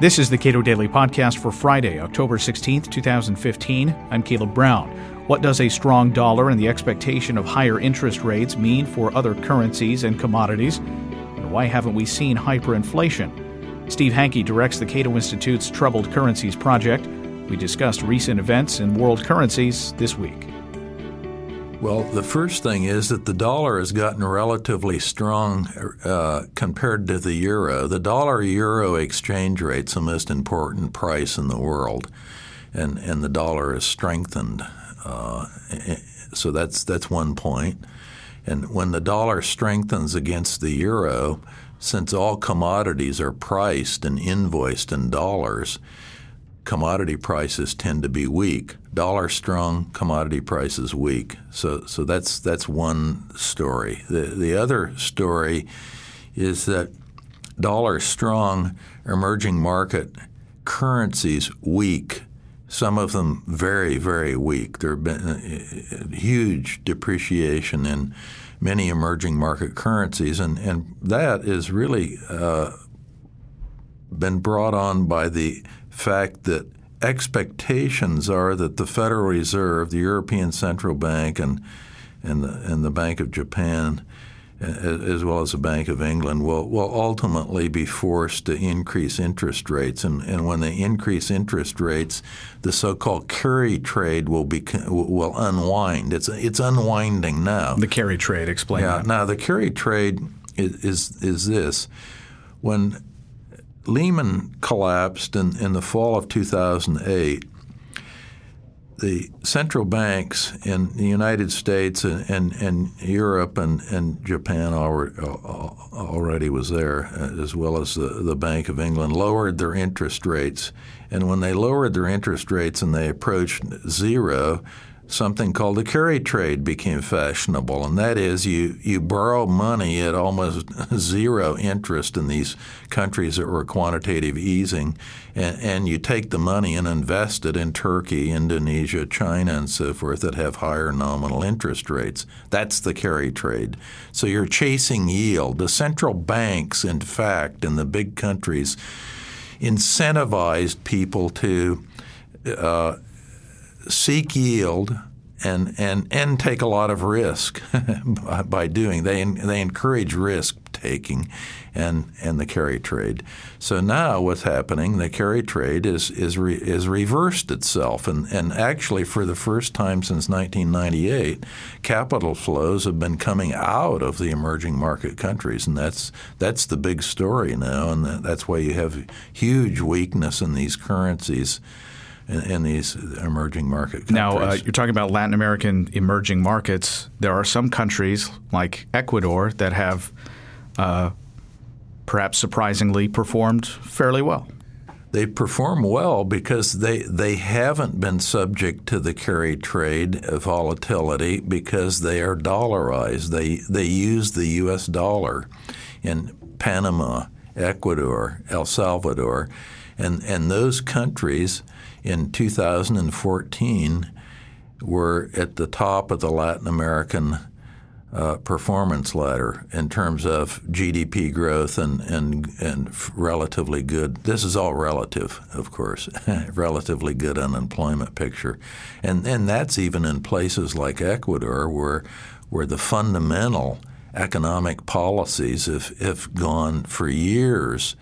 This is the Cato Daily Podcast for Friday, October 16th, 2015. I'm Caleb Brown. What does a strong dollar and the expectation of higher interest rates mean for other currencies and commodities? And why haven't we seen hyperinflation? Steve Hanke directs the Cato Institute's Troubled Currencies Project. We discussed recent events in world currencies this week. Well, the first thing is that the dollar has gotten relatively strong uh, compared to the euro. The dollar euro exchange rate is the most important price in the world, and, and the dollar has strengthened. Uh, so that's that's one point. And when the dollar strengthens against the euro, since all commodities are priced and invoiced in dollars, commodity prices tend to be weak. Dollar strong, commodity prices weak. So, so that's that's one story. The the other story is that dollar strong, emerging market currencies weak. Some of them very very weak. There have been a huge depreciation in many emerging market currencies, and and that is really. Uh, been brought on by the fact that expectations are that the Federal Reserve, the European Central Bank, and and the, and the Bank of Japan, as well as the Bank of England, will, will ultimately be forced to increase interest rates. And, and when they increase interest rates, the so-called carry trade will be will unwind. It's it's unwinding now. The carry trade, explain yeah, that. Now the carry trade is, is is this when Lehman collapsed in, in the fall of 2008. The central banks in the United States and, and, and Europe and, and Japan already, already was there, uh, as well as the, the Bank of England, lowered their interest rates. And when they lowered their interest rates and they approached zero, something called the carry trade became fashionable, and that is you, you borrow money at almost zero interest in these countries that were quantitative easing, and, and you take the money and invest it in Turkey, Indonesia, China, and so forth that have higher nominal interest rates. That's the carry trade. So you're chasing yield. The central banks, in fact, in the big countries, incentivized people to uh, seek yield and, and, and take a lot of risk by doing. They, they encourage risk taking and, and the carry trade. So now what's happening, the carry trade is, is, re, is reversed itself. And, and actually, for the first time since 1998, capital flows have been coming out of the emerging market countries. And that's, that's the big story now. And that's why you have huge weakness in these currencies in, in these emerging market countries. Now, uh, you're talking about Latin American emerging markets. There are some countries like Ecuador that have uh, perhaps surprisingly performed fairly well. They perform well because they they haven't been subject to the carry trade volatility because they are dollarized. They they use the U.S. dollar in Panama, Ecuador, El Salvador, and and those countries in 2014 were at the top of the Latin American uh, performance ladder in terms of GDP growth and, and, and relatively good. This is all relative, of course, relatively good unemployment picture. And, and that's even in places like Ecuador where, where the fundamental economic policies have, have gone for years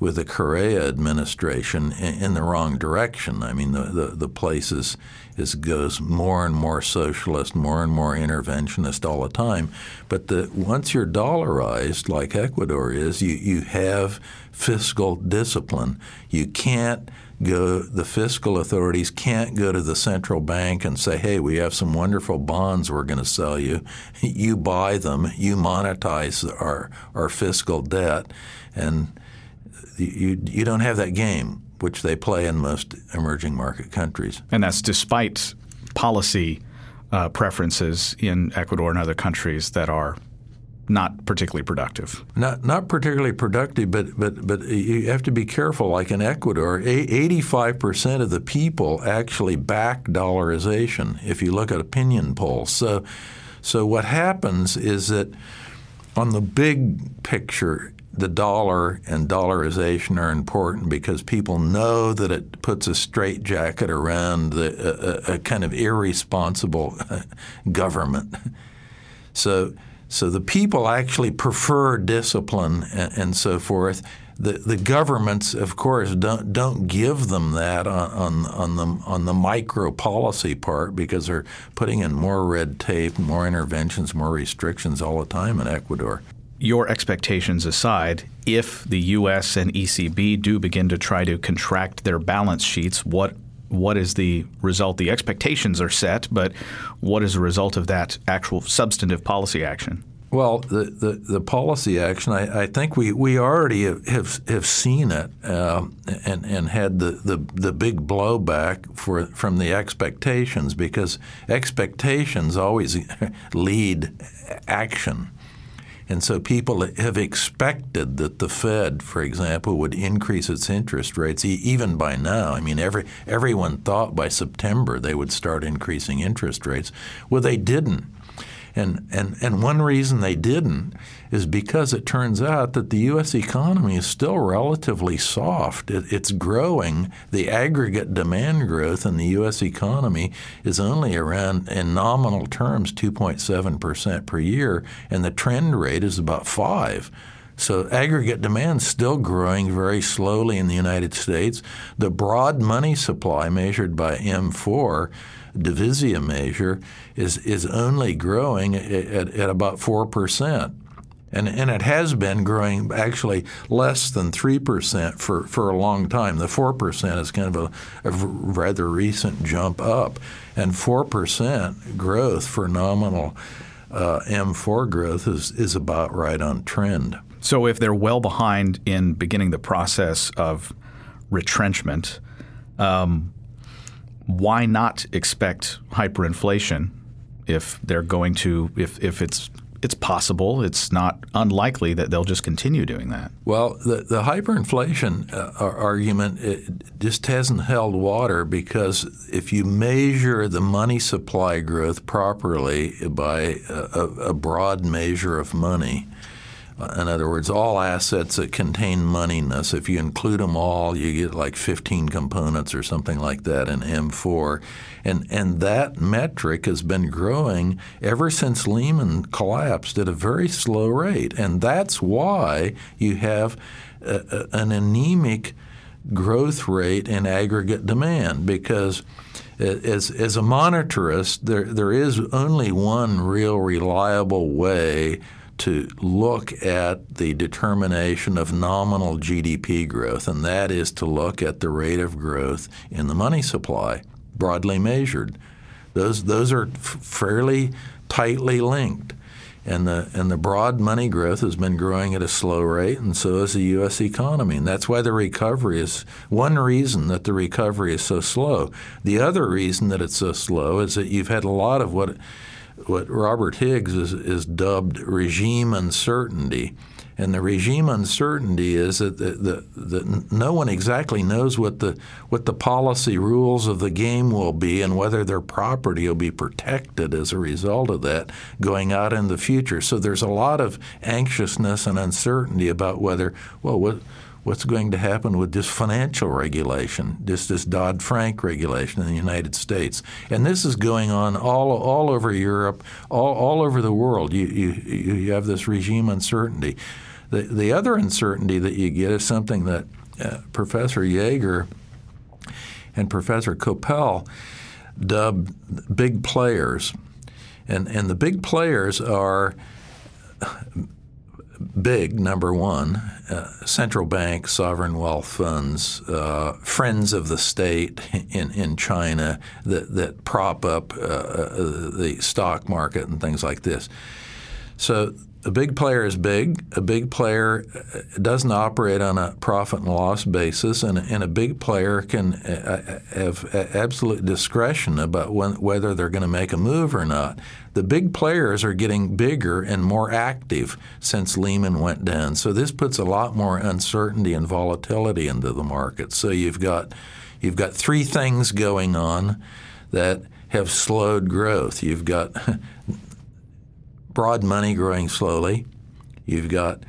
with the Correa administration in, in the wrong direction. I mean, the, the, the place is, is, goes more and more socialist, more and more interventionist all the time. But the, once you're dollarized, like Ecuador is, you, you have fiscal discipline. You can't go the fiscal authorities can't go to the central bank and say, "Hey, we have some wonderful bonds we're going to sell you. You buy them, you monetize our our fiscal debt." And you, you don't have that game, which they play in most emerging market countries. And that's despite policy uh, preferences in Ecuador and other countries that are not particularly productive. Not not particularly productive, but but but you have to be careful. Like in Ecuador, eighty five percent of the people actually back dollarization. If you look at opinion polls, so so what happens is that on the big picture, the dollar and dollarization are important because people know that it puts a straitjacket around the, a, a kind of irresponsible government. So, so the people actually prefer discipline and, and so forth the, the governments, of course, don't don't give them that on, on, on the on the micro policy part because they're putting in more red tape, more interventions, more restrictions all the time in Ecuador. Your expectations aside, if the U.S. and ECB do begin to try to contract their balance sheets, what what is the result? The expectations are set, but what is the result of that actual substantive policy action? Well, the, the, the, policy action, I, I, think we, we already have, have seen it uh, and, and had the, the, the big blowback for, from the expectations because expectations always lead action. And so people have expected that the Fed, for example, would increase its interest rates even by now. I mean, every, everyone thought by September they would start increasing interest rates. Well, they didn't. And, and, and one reason they didn't is because it turns out that the U.S. economy is still relatively soft. It, it's growing. The aggregate demand growth in the U.S. economy is only around, in nominal terms, 2.7 percent per year, and the trend rate is about five. So aggregate demand still growing very slowly in the United States. The broad money supply measured by M4 divisia measure is, is only growing at, at about 4%. And, and it has been growing actually less than 3% for, for a long time. The 4% is kind of a, a rather recent jump up. And 4% growth for nominal uh, M4 growth is, is about right on trend. So if they're well behind in beginning the process of retrenchment, um, why not expect hyperinflation if they're going to if if it's it's possible, it's not unlikely that they'll just continue doing that. Well, the, the hyperinflation uh, argument just hasn't held water because if you measure the money supply growth properly by a, a broad measure of money, in other words, all assets that contain moneyness, if you include them all, you get like 15 components or something like that in M4. And, and that metric has been growing ever since Lehman collapsed at a very slow rate. And that's why you have a, a, an anemic growth rate in aggregate demand because as, as a monetarist, there, there is only one real reliable way to look at the determination of nominal GDP growth, and that is to look at the rate of growth in the money supply, broadly measured. Those, those are f- fairly tightly linked. And the, and the broad money growth has been growing at a slow rate, and so has the U.S. economy. And that's why the recovery is one reason that the recovery is so slow. The other reason that it's so slow is that you've had a lot of what what Robert Higgs is, is dubbed regime uncertainty. And the regime uncertainty is that, the, the, no one exactly knows what the what the policy rules of the game will be and whether their property will be protected as a result of that going out in the future. So there's a lot of anxiousness and uncertainty about whether well what what's going to happen with this financial regulation, just this Dodd Frank regulation in the United States. And this is going on all, all over Europe, all, all over the world. You, you, you have this regime uncertainty. The, the other uncertainty that you get is something that uh, Professor Yeager and Professor Koppl dubbed big players. And, and the big players are big, number one, uh, central bank sovereign wealth funds, uh, friends of the state in, in China that, that prop up uh, uh the stock market and things like this. So a big player is big. A big player uh, doesn't operate on a profit and loss basis, and, and a big player can uh, have absolute discretion about when, whether they're going to make a move or not. The big players are getting bigger and more active since Lehman went down. So this puts a lot more uncertainty and volatility into the market. So you've got you've got three things going on that have slowed growth. You've got broad money growing slowly. You've got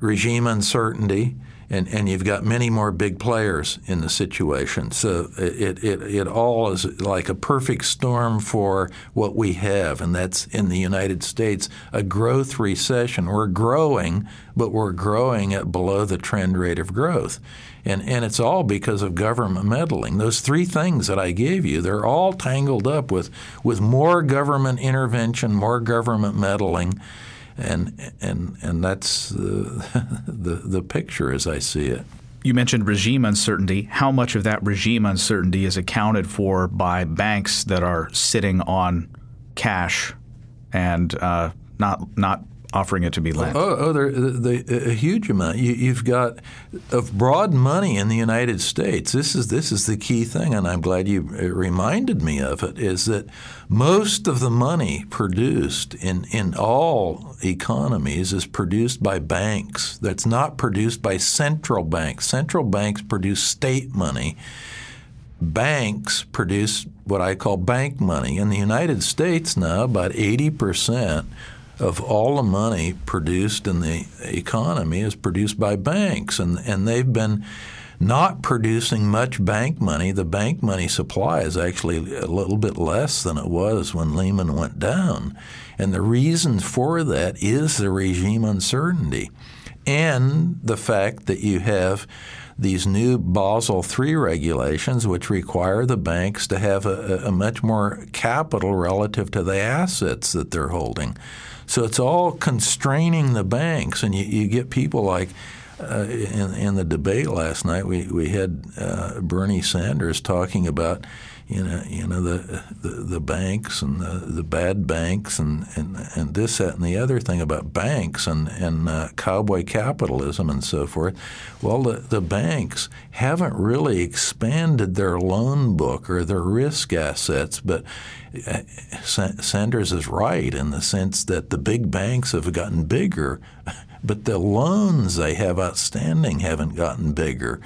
regime uncertainty, and, and you've got many more big players in the situation. So it, it, it all is like a perfect storm for what we have, and that's in the United States a growth recession. We're growing, but we're growing at below the trend rate of growth. And, and it's all because of government meddling. Those three things that I gave you, they're all tangled up with, with more government intervention, more government meddling and and and that's the, the the picture as I see it. You mentioned regime uncertainty. How much of that regime uncertainty is accounted for by banks that are sitting on cash and uh, not not offering it to be lent? Oh, oh a huge amount. You, have got of broad money in the United States. This is this is the key thing, and I'm glad you uh, reminded me of it. Is that most of the money produced in in all economies is produced by banks. That's not produced by central banks. Central banks produce state money. Banks produce what I call bank money. In the United States now, about 80 percent of all the money produced in the economy is produced by banks, and and they've been not producing much bank money. The bank money supply is actually a little bit less than it was when Lehman went down, and the reason for that is the regime uncertainty, and the fact that you have these new Basel III regulations, which require the banks to have a, a much more capital relative to the assets that they're holding. So it's all constraining the banks, and you, you get people like uh, in, in the debate last night, we, we had uh, Bernie Sanders talking about you know, you know the, the, the banks and the, the bad banks and, and, and this, that, and the other thing about banks and, and uh, cowboy capitalism and so forth. Well, the, the banks haven't really expanded their loan book or their risk assets, but uh, Sanders is right in the sense that the big banks have gotten bigger, but the loans they have outstanding haven't gotten bigger.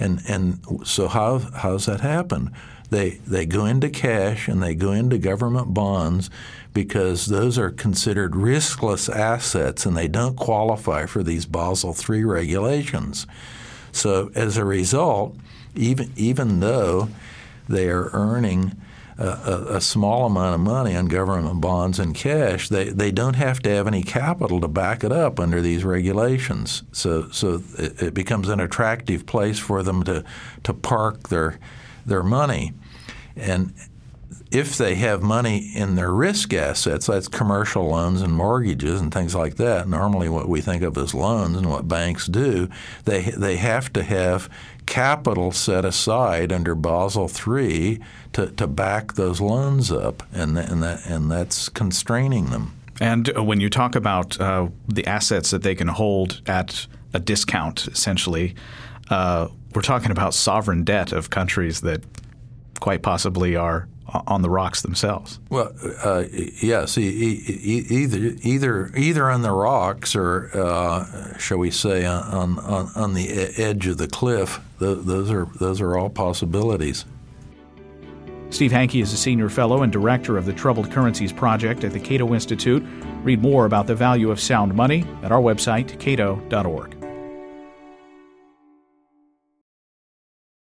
And, and so how, how's that happen? They, they go into cash and they go into government bonds because those are considered riskless assets and they don't qualify for these Basel III regulations. So as a result, even, even though they are earning a, a, small amount of money on government bonds and cash, they, they don't have to have any capital to back it up under these regulations. So, so it, it becomes an attractive place for them to, to park their their money. And if they have money in their risk assets, that's commercial loans and mortgages and things like that. Normally, what we think of as loans and what banks do, they they have to have capital set aside under Basel III to, to back those loans up, and and that and that's constraining them. And uh, when you talk about uh, the assets that they can hold at a discount, essentially, uh, we're talking about sovereign debt of countries that quite possibly are on the rocks themselves. Well, uh, yes, e- e- either either either on the rocks or, uh, shall we say, on, on on the edge of the cliff. those are those are all possibilities. Steve Hanke is a senior fellow and director of the Troubled Currencies Project at the Cato Institute. Read more about the value of sound money at our website, cato.org.